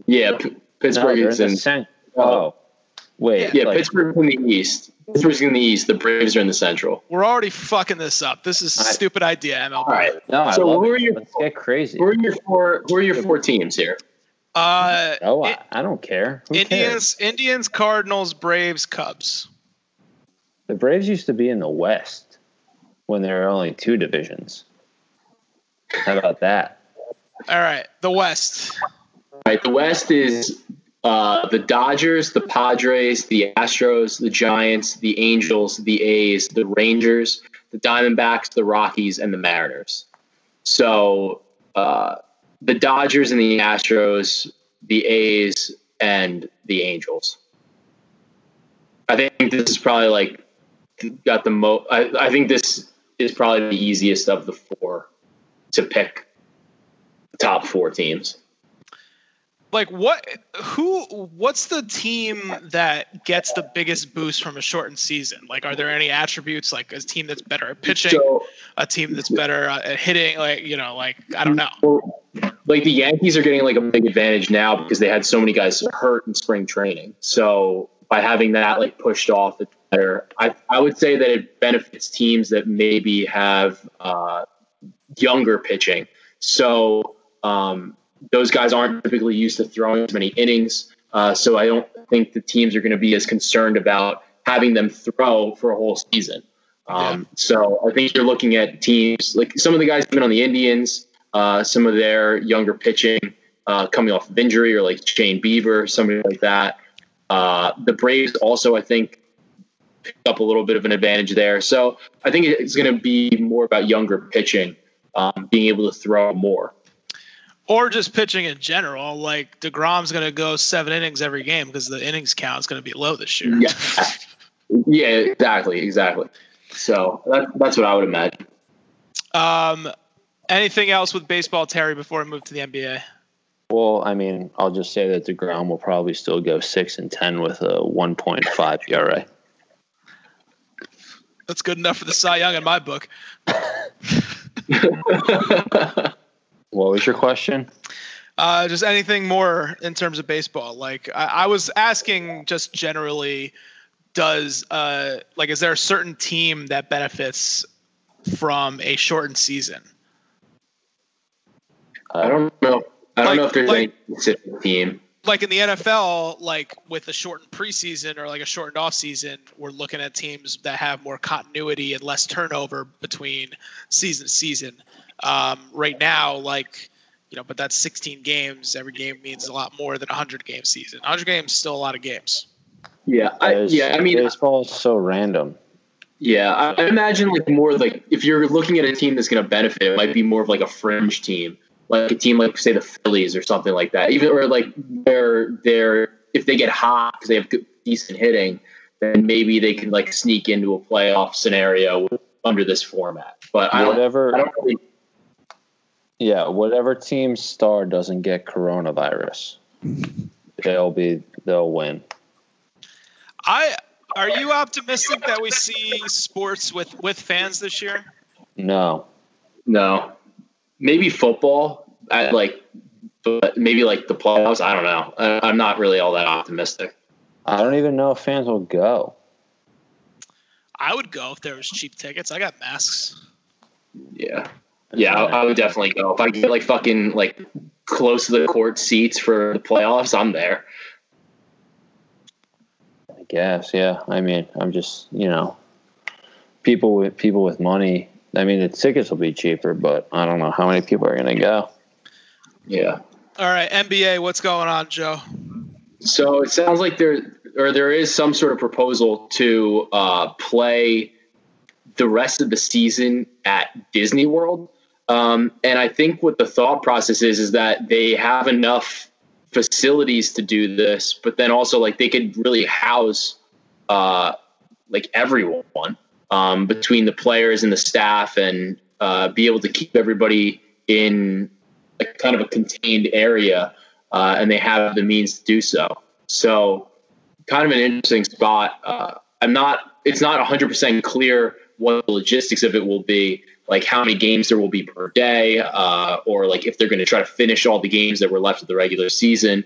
yeah. P- Pittsburgh they're is in in. the cent- Oh, wait. Yeah, like- Pittsburgh's in the east. Pittsburgh's in the east. The Braves are in the central. We're already fucking this up. This is a I- stupid idea, MLB. All right. No, I So love who it. are your- Let's get crazy. Who are your four? Who are your four teams here? Uh, Oh, I- I, I don't care. Who cares? Indians, Indians, Cardinals, Braves, Cubs. The Braves used to be in the West when there are only two divisions. How about that? All right, the West. All right. The West is uh, the Dodgers, the Padres, the Astros, the Giants, the Angels, the A's, the Rangers, the Diamondbacks, the Rockies, and the Mariners. So uh, the Dodgers and the Astros, the A's, and the Angels. I think this is probably like got the most. I, I think this is probably the easiest of the four to pick. Top four teams. Like what? Who? What's the team that gets the biggest boost from a shortened season? Like, are there any attributes like a team that's better at pitching, So, a team that's better at hitting? Like, you know, like I don't know. like the Yankees are getting like a big advantage now because they had so many guys hurt in spring training. So by having that like pushed off, it's better. I I would say that it benefits teams that maybe have uh, younger pitching. So um, those guys aren't typically used to throwing as many innings. Uh, so I don't think the teams are going to be as concerned about having them throw for a whole season. Um, So I think you're looking at teams like some of the guys even on the Indians, uh, some of their younger pitching uh, coming off of injury, or like Shane Bieber, somebody like that. Uh, the Braves also, I think, picked up a little bit of an advantage there. So I think it's going to be more about younger pitching, um, being able to throw more. Or just pitching in general. Like deGrom's going to go seven innings every game because the innings count is going to be low this year. Yeah, yeah, exactly, exactly. So that, that's what I would imagine. Um, anything else with baseball, Terry? Before we move to the NBA. Well, I mean, I'll just say that Degrom will probably still go six and ten with a one point five ERA. That's good enough for the Cy Young in my book. What was your question? Uh, just anything more in terms of baseball? Like I, I was asking, just generally, does uh like is there a certain team that benefits from a shortened season? I don't know. I don't Like- know if there's like- any specific team. Like in the NFL, like with a shortened preseason or like a shortened off season, we're looking at teams that have more continuity and less turnover between season to season. Um, right now, like you know, but that's 16 games. Every game means a lot more than a 100 game season. 100 games still a lot of games. Yeah, I, There's- yeah. I mean, baseball is so random. Yeah, I I imagine like more like if you're looking at a team that's going to benefit, it might be more of like a fringe team, like a team like say the Phillies or something like that. Even or like they're they're if they get hot because they have good, decent hitting, then maybe they can like sneak into a playoff scenario under this format. But I don't, Whatever, I don't really. yeah, whatever team star doesn't get coronavirus, they'll be they'll win. I are you optimistic that we see sports with with fans this year? No, No, maybe football. I like, but maybe like the playoffs. I don't know. I, I'm not really all that optimistic. I don't even know if fans will go. I would go if there was cheap tickets. I got masks. Yeah. Yeah, I, I would definitely go. If I get like fucking like close to the court seats for the playoffs, I'm there. I guess, yeah. I mean, I'm just you know, people with people with money. I mean, the tickets will be cheaper, but I don't know how many people are going to go. Yeah. All right, NBA, what's going on, Joe? So it sounds like there or there is some sort of proposal to uh, play the rest of the season at Disney World. Um, and I think what the thought process is is that they have enough facilities to do this, but then also like they could really house uh, like everyone um, between the players and the staff, and uh, be able to keep everybody in kind of a contained area, uh, and they have the means to do so. So, kind of an interesting spot. Uh, I'm not. It's not 100 percent clear what the logistics of it will be, like how many games there will be per day, uh, or like if they're going to try to finish all the games that were left of the regular season.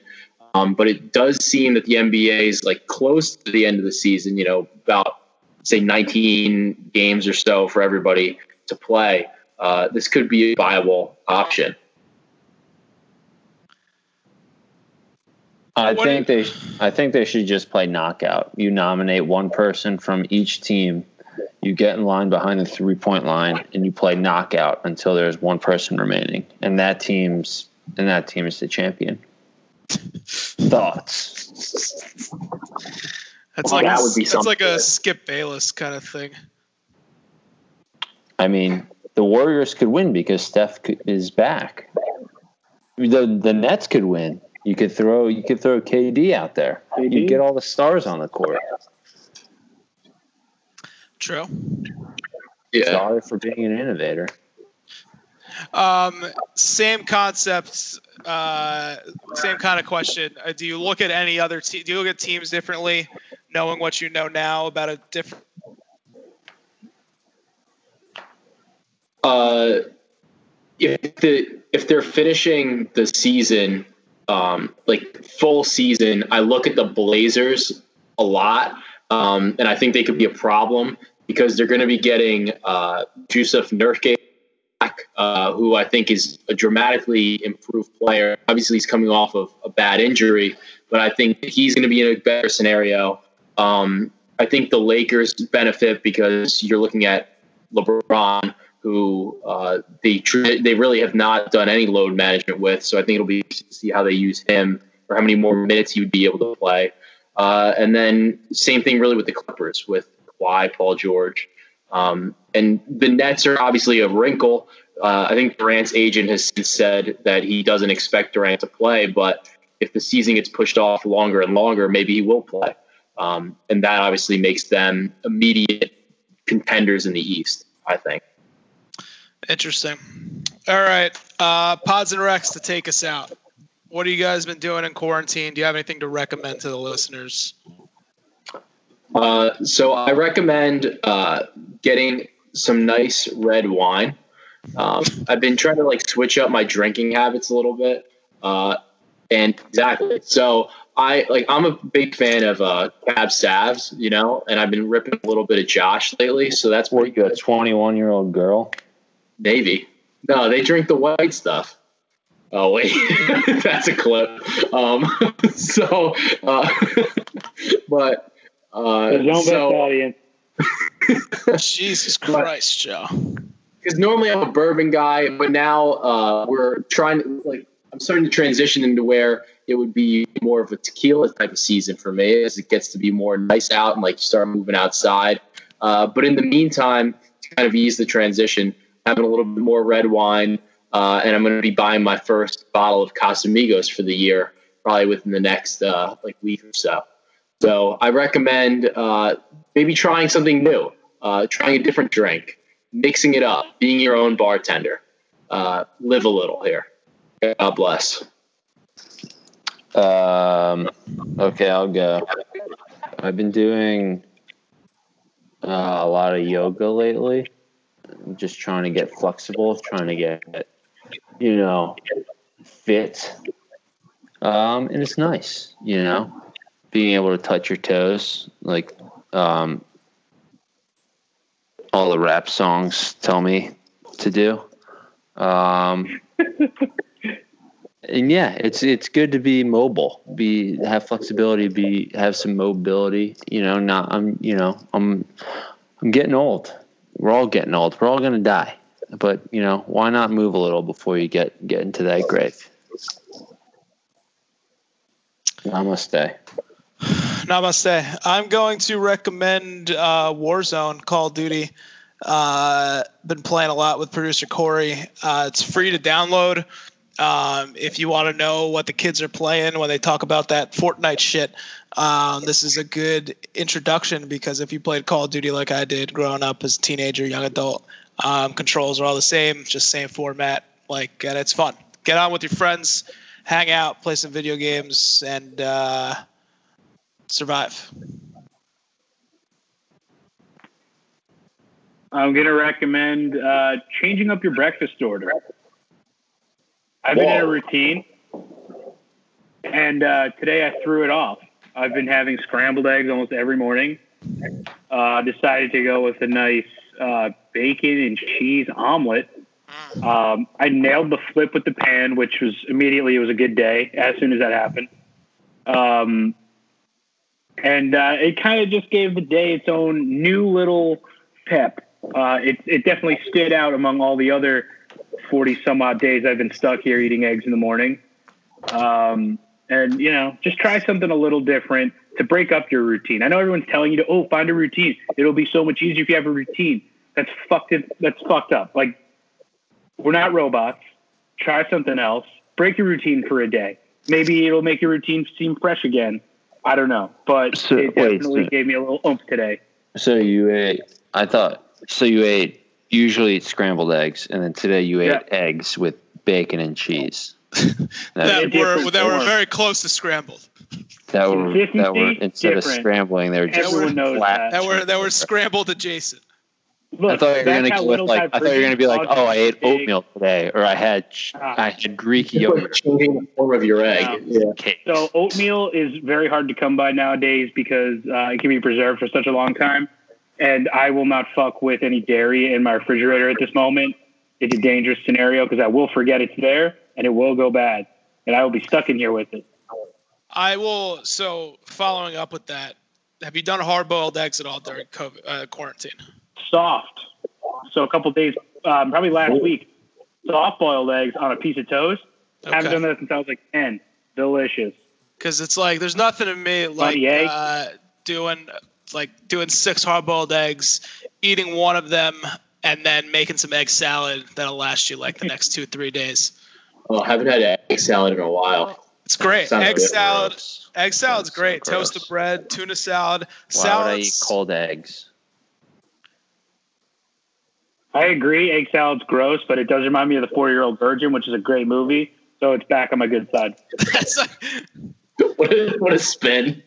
Um, but it does seem that the NBA is like close to the end of the season. You know, about say 19 games or so for everybody to play. Uh, this could be a viable option. I What think they, I think they should just play knockout. You nominate one person from each team. You get in line behind the three point line, and you play knockout until there's one person remaining, and that team's and that team is the champion. Thoughts? That's Well, like that a, would be that's like a. Skip Bayless kind of thing. I mean, the Warriors could win because Steph is back. The the Nets could win. You could throw you could throw KD out there. You get all the stars on the court. True. Yeah. Sorry for being an innovator. Um, same concepts. Uh, same kind of question. Uh, do you look at any other? Te- do you look at teams differently, knowing what you know now about a different? Uh, if the if they're finishing the season, um, like full season, I look at the Blazers a lot, um, and I think they could be a problem because they're going to be getting uh, Jusuf Nurkic uh, who I think is a dramatically improved player. Obviously, he's coming off of a bad injury, but I think he's going to be in a better scenario. Um, I think the Lakers benefit because you're looking at LeBron, who uh, they tr- they really have not done any load management with. So I think it'll be interesting to see how they use him or how many more minutes he would be able to play. Uh, and then same thing really with the Clippers with Kawhi, Paul George. Um, and the Nets are obviously a wrinkle. Uh, I think Durant's agent has said that he doesn't expect Durant to play, but if the season gets pushed off longer and longer, maybe he will play. Um, and that obviously makes them immediate contenders in the East, I think. Interesting. All right, uh, Pods and Recs to take us out. What have you guys been doing in quarantine? Do you have anything to recommend to the listeners? Uh, so I recommend uh, getting some nice red wine. Um, I've been trying to like switch up my drinking habits a little bit. Uh, and exactly. So I like I'm a big fan of uh Cab Savs, you know, and I've been ripping a little bit of Josh lately, so that's What pretty you a good. 21 year old girl? Navy. No, they drink the white stuff. Oh wait, that's a clip. Um, so, uh, but uh, The zone so audience. Jesus Christ, Joe. because normally I'm a bourbon guy, but now uh, we're trying to like I'm starting to transition into where it would be more of a tequila type of season for me as it gets to be more nice out and like you start moving outside. Uh, but in the meantime, to kind of ease the transition, having a little bit more red wine, uh, and I'm going to be buying my first bottle of Casamigos for the year, probably within the next uh, like week or so. So I recommend uh, maybe trying something new, uh, trying a different drink, mixing it up, being your own bartender. Uh, live a little here. God bless. Um, okay, I'll go. I've been doing uh, a lot of yoga lately. I'm just trying to get flexible, trying to get, you know, fit. Um, and it's nice, you know, being able to touch your toes. Like, um, all the rap songs tell me to do. Um, and yeah, it's it's good to be mobile, be have flexibility, be have some mobility. You know, not I'm you know I'm I'm getting old. We're all getting old. We're all gonna die. But you know, why not move a little before you get get into that grave? Namaste. Namaste. I'm going to recommend uh, Warzone Call of Duty. Uh, been playing a lot with producer Corey. Uh, it's free to download. Um, if you want to know what the kids are playing when they talk about that Fortnite shit, um, this is a good introduction because if you played Call of Duty like I did growing up as a teenager, young adult, um, controls are all the same, just same format. Like, and it's fun. Get on with your friends, hang out, play some video games, and uh, survive. I'm gonna recommend uh, changing up your breakfast order. I've been in a routine, and uh, today I threw it off. I've been having scrambled eggs almost every morning. Uh, decided to go with a nice uh, bacon and cheese omelet. Um, I nailed the flip with the pan, which was immediately it was a good day as soon as that happened. Um, and uh, it kind of just gave the day its own new little pep. Uh, it, it definitely stood out among all the other 40 some odd days I've been stuck here eating eggs in the morning. Um, and, you know, just try something a little different to break up your routine. I know everyone's telling you to, oh, find a routine. It'll be so much easier if you have a routine. That's fucked. It, that's fucked up. Like, we're not robots. Try something else. Break your routine for a day. Maybe it'll make your routine seem fresh again. I don't know, but So- it wait, definitely so- gave me a little oomph today. So you ate. I thought. So you ate. Usually it's scrambled eggs, and then today you ate Yeah. eggs with bacon and cheese. that That, were that were very close to scrambled. that were that were Consistency, instead of scrambling, they were just Everyone knows flat. That were that were scrambled adjacent. Look, I thought you were gonna go with like I've thought you were gonna be like, oh, I ate big- oatmeal today, or I had Ah. I had Greek yogurt changing the form of your egg. Yeah. Yeah. So oatmeal is very hard to come by nowadays because uh, it can be preserved for such a long time. And I will not fuck with any dairy in my refrigerator at this moment. It's a dangerous scenario because I will forget it's there and it will go bad, and I will be stuck in here with it. I will. So following up with that, have you done hard boiled eggs at all during COVID uh, quarantine? Soft. So a couple days, um, probably last week, soft boiled eggs on a piece of toast. Haven't done that since I was like ten. Delicious. Because it's like there's nothing in me like Funny uh, doing like doing six hard boiled eggs, eating one of them, and then making some egg salad that'll last you like the next two three days. Oh, I haven't had egg salad in a while. It's great. Sounds egg salad. Gross. Egg salad's Sounds so great. gross. Toasted bread, tuna salad. Why would I eat cold eggs? I agree. Egg salad's gross, but it does remind me of the Four Year Old Virgin, which is a great movie. So it's back on my good side. That's like- What a, what a spin.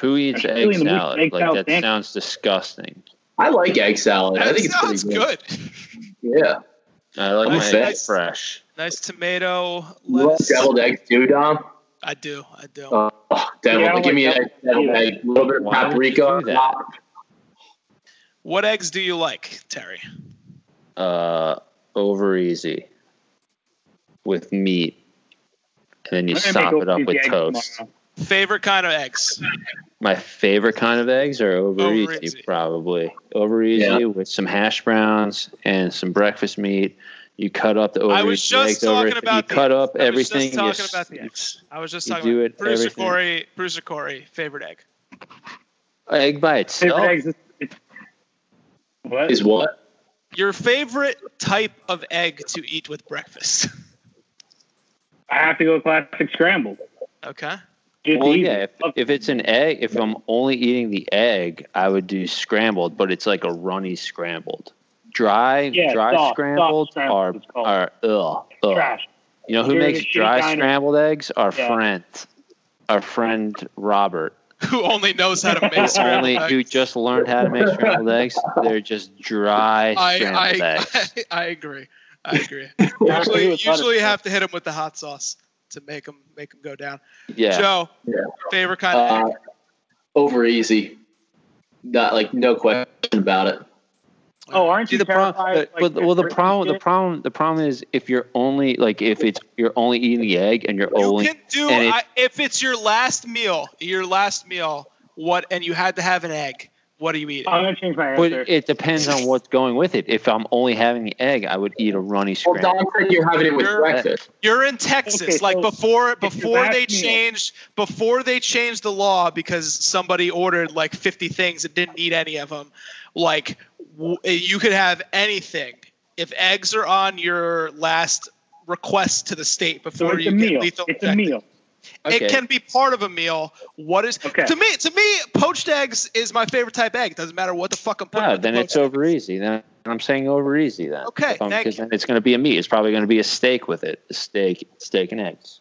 Who eats Actually, egg in the salad? egg like salad that sandwich. sounds disgusting. I like egg salad. I egg think it's salad's pretty good. good. Yeah. I like I'm my a fan. eggs fresh. Nice tomato, You like lettuce. deviled eggs too, Dom? I do. I do. Oh, devil, Yeah, I don't give like me a, that. devil egg, a little bit of Why paprika. what eggs do you like, Terry? Uh, over easy with meat, and then you I'm sop it up with toast. tomorrow. Favorite kind of eggs? My favorite kind of eggs are over, Over easy, easy. probably over easy Yeah. with some hash browns and some breakfast meat. You cut up the over I was easy just eggs over. about you cut the- up I was just talking s- about the eggs. I was just you talking do about it, Bruce everything. Corey. Bruce Corey, favorite egg. egg by itself. Favorite eggs. is- What? Is what? Your favorite type of egg to eat with breakfast. I have to go classic scrambled. okay. Just Well, easy. yeah. If, if it's an egg, if I'm only eating the egg, I would do scrambled, but it's like a runny scrambled. Dry, Yeah, dry soft- soft scrambled scrambled, are are ugh, ugh. Trash. You know who You're makes dry kind scrambled eggs? Our Yeah. friend, our friend Robert, Who only knows how to make scrambled only eggs. who just learned how to make scrambled eggs. They're just dry I, scrambled I, eggs. I, I agree. I agree. Yeah, I agree usually, usually you have to hit them with the hot sauce to make them make them go down. Yeah. Joe, Yeah. favorite kind of Uh, egg? over easy. Not like no question about it. Oh, aren't See you the problem, terrified? well, like, well, the problem, the problem, the problem is if you're only like if it's you're only eating the egg and you're You only can do it- I, if it's your last meal. Your last meal. What and you had to have an egg. What are you eating? I'm gonna change my answer. But it depends on what's going with it. If I'm only having the egg, I would eat a runny Well, scramble. Dom said you're having it with You're- breakfast. You're in Texas, Okay, like so before before last they meal. changed before they changed the law because somebody ordered like 50 things and didn't eat any of them. Like w- you could have anything if eggs are on your last request to the state before it's you get meal. lethal It's a meal. Okay. It can be part of a meal. What is Okay. to me? To me, poached eggs is my favorite type of egg. It Doesn't matter what the fuck I'm putting. Ah, with the then it's poached over easy. Then I'm saying over easy. Then Okay, thank because you. then it's going to be a meat. It's probably going to be a steak with it. A steak, steak and eggs.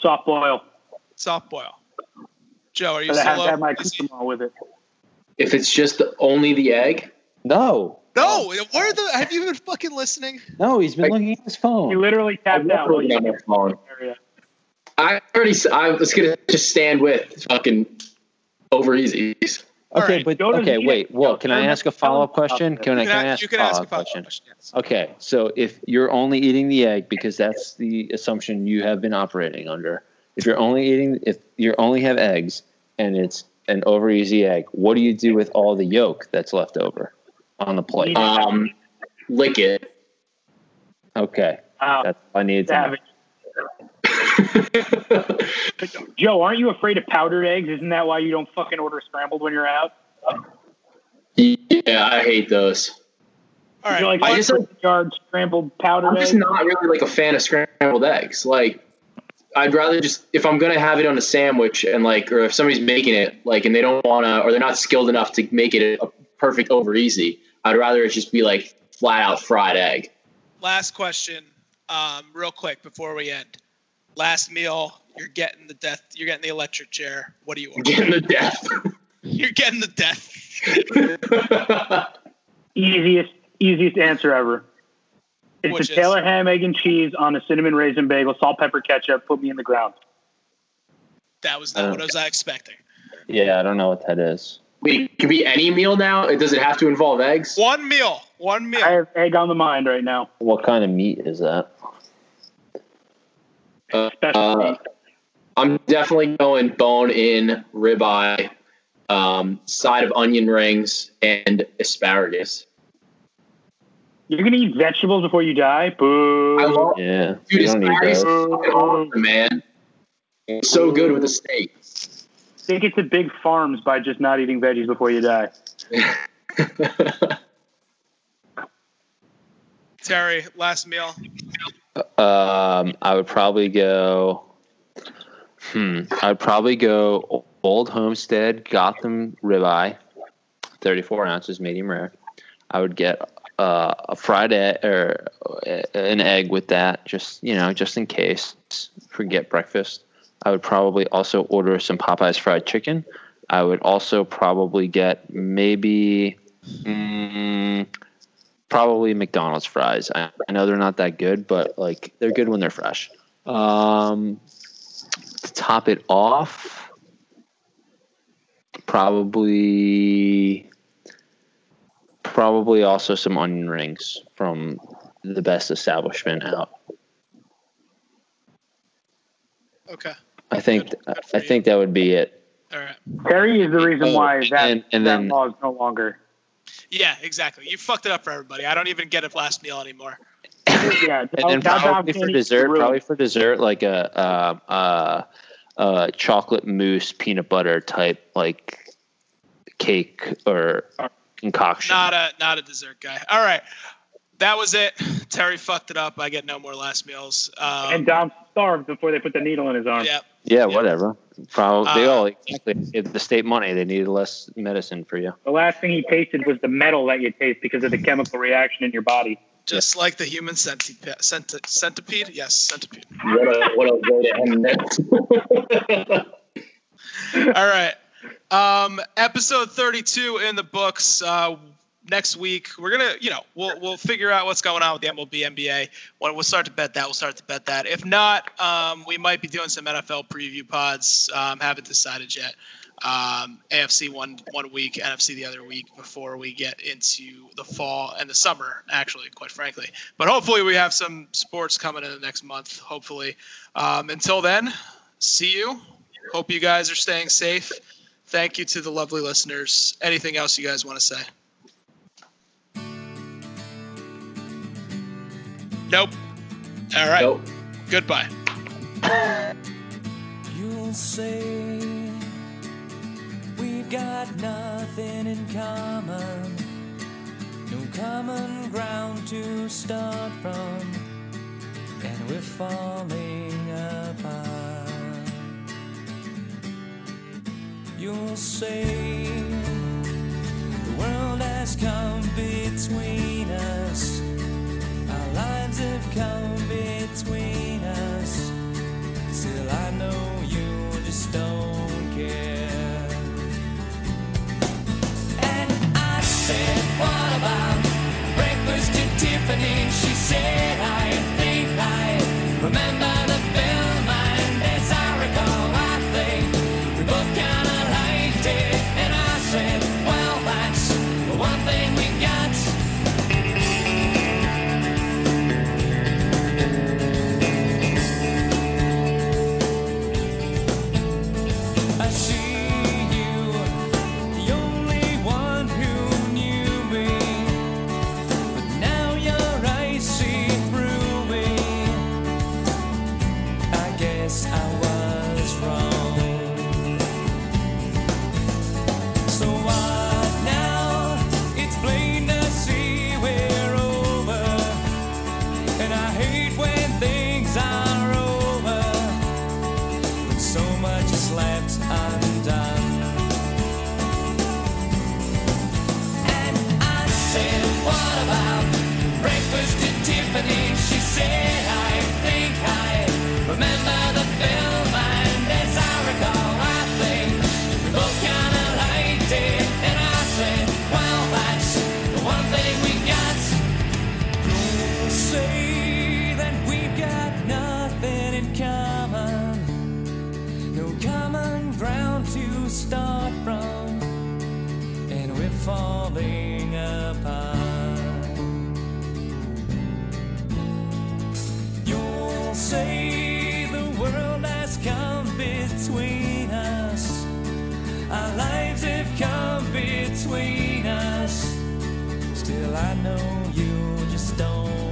Soft boil. soft boil. Joe, are you But I have still to have my up? Is he- accoutrement with it. If it's just the, only the egg, No, No, where the have you been fucking listening? no, he's been Like- looking at his phone. He literally tapped out looking at my phone. area. I already. I was gonna just stand with fucking over easy. Okay, right, but okay, the- wait. Well, can I ask a follow up question? about Can I, can I can, ask you a can follow ask a up follow-up question? question. Yes. Okay, so if you're only eating the egg because that's the assumption you have been operating under, if you're only eating, if you only have eggs and it's an over easy egg, what do you do with all the yolk that's left over on the plate? Um, lick it. Okay, Wow, that's all I need. to know. savage. Joe, aren't you afraid of powdered eggs? Isn't that why you don't fucking order scrambled when you're out? yeah, I hate those. All right. You're like I one just- yard scrambled powdered I'm eggs. just not really like a fan of scrambled eggs. Like, I'd rather just if I'm gonna have it on a sandwich and like, or if somebody's making it like, and they don't wanna, or they're not skilled enough to make it a perfect over easy, I'd rather it just be like flat out fried egg. Last question, um, real quick before we end. Last meal, you're getting the death. You're getting the electric chair. What do you order? Getting the death. You're getting the death. Easiest, easiest answer ever. It's Which a is? Taylor ham, egg, and cheese on a cinnamon raisin bagel, salt, pepper, ketchup. Put me in the ground. That was not what I was expecting. Yeah, I don't know what that is. Wait, it could be any meal now. It does it have to involve eggs? One meal. One meal. I have egg on the mind right now. What kind of meat is that? Uh, Special meat. I'm definitely going bone in ribeye, um, side of onion rings, and asparagus. You're gonna eat vegetables before you die? Boo. I love Yeah, dude, you don't need asparagus. is those. awesome, man. It's so good with a steak. Think it's a big farms by just not eating veggies before you die. Terry, last meal. Um, I would probably go. Hmm. I'd probably go Old Homestead Gotham ribeye, thirty-four ounces, medium rare. I would get uh, a fried egg or uh, an egg with that, just you know, just in case. Forget breakfast. I would probably also order some Popeyes fried chicken. I would also probably get maybe. Mm, probably McDonald's fries. I, I know they're not that good, but like they're good when they're fresh. Um, to top it off, probably probably also some onion rings from the best establishment out. Okay. I think Good- good I you. think that would be it. All right. Terry is the reason Oh, why that, and- and that then- law is no longer. Yeah, exactly. You fucked it up for everybody. I don't even get a last meal anymore. Yeah, And then probably for Kennedy dessert, ruined- probably for dessert, like a uh, uh, uh, chocolate mousse peanut butter type like cake or concoction. Not a not a dessert guy. All right. That was it. Terry fucked it up. I get no more last meals. Um, and Dom starved before they put the needle in his arm. yeah. yeah, whatever. Probably they Uh, all exactly. If the state money, they needed less medicine for you. The last thing he tasted was the metal that you taste because of the chemical reaction in your body. Just like the human centipede. Centi- centipede? Yes, centipede. What a what a way to end that. All right. Um, episode 32 in the books. Uh, next week, we're gonna, you know, we'll we'll figure out what's going on with the MLB, NBA. When we'll start to bet that, we'll start to bet that. If not, um, we might be doing some NFL preview pods. Um, haven't decided yet. Um, AFC one one week, NFC the other week before we get into the fall and the summer. Actually, quite frankly, but hopefully we have some sports coming in the next month. Hopefully. Um, until then, see you. Hope you guys are staying safe. Thank you to the lovely listeners. Anything else you guys want to say? Nope. All right. Nope. Goodbye. You'll say we've got nothing in common, no common ground to start from, and we're falling apart. You'll say the world has come between us, I know you just don't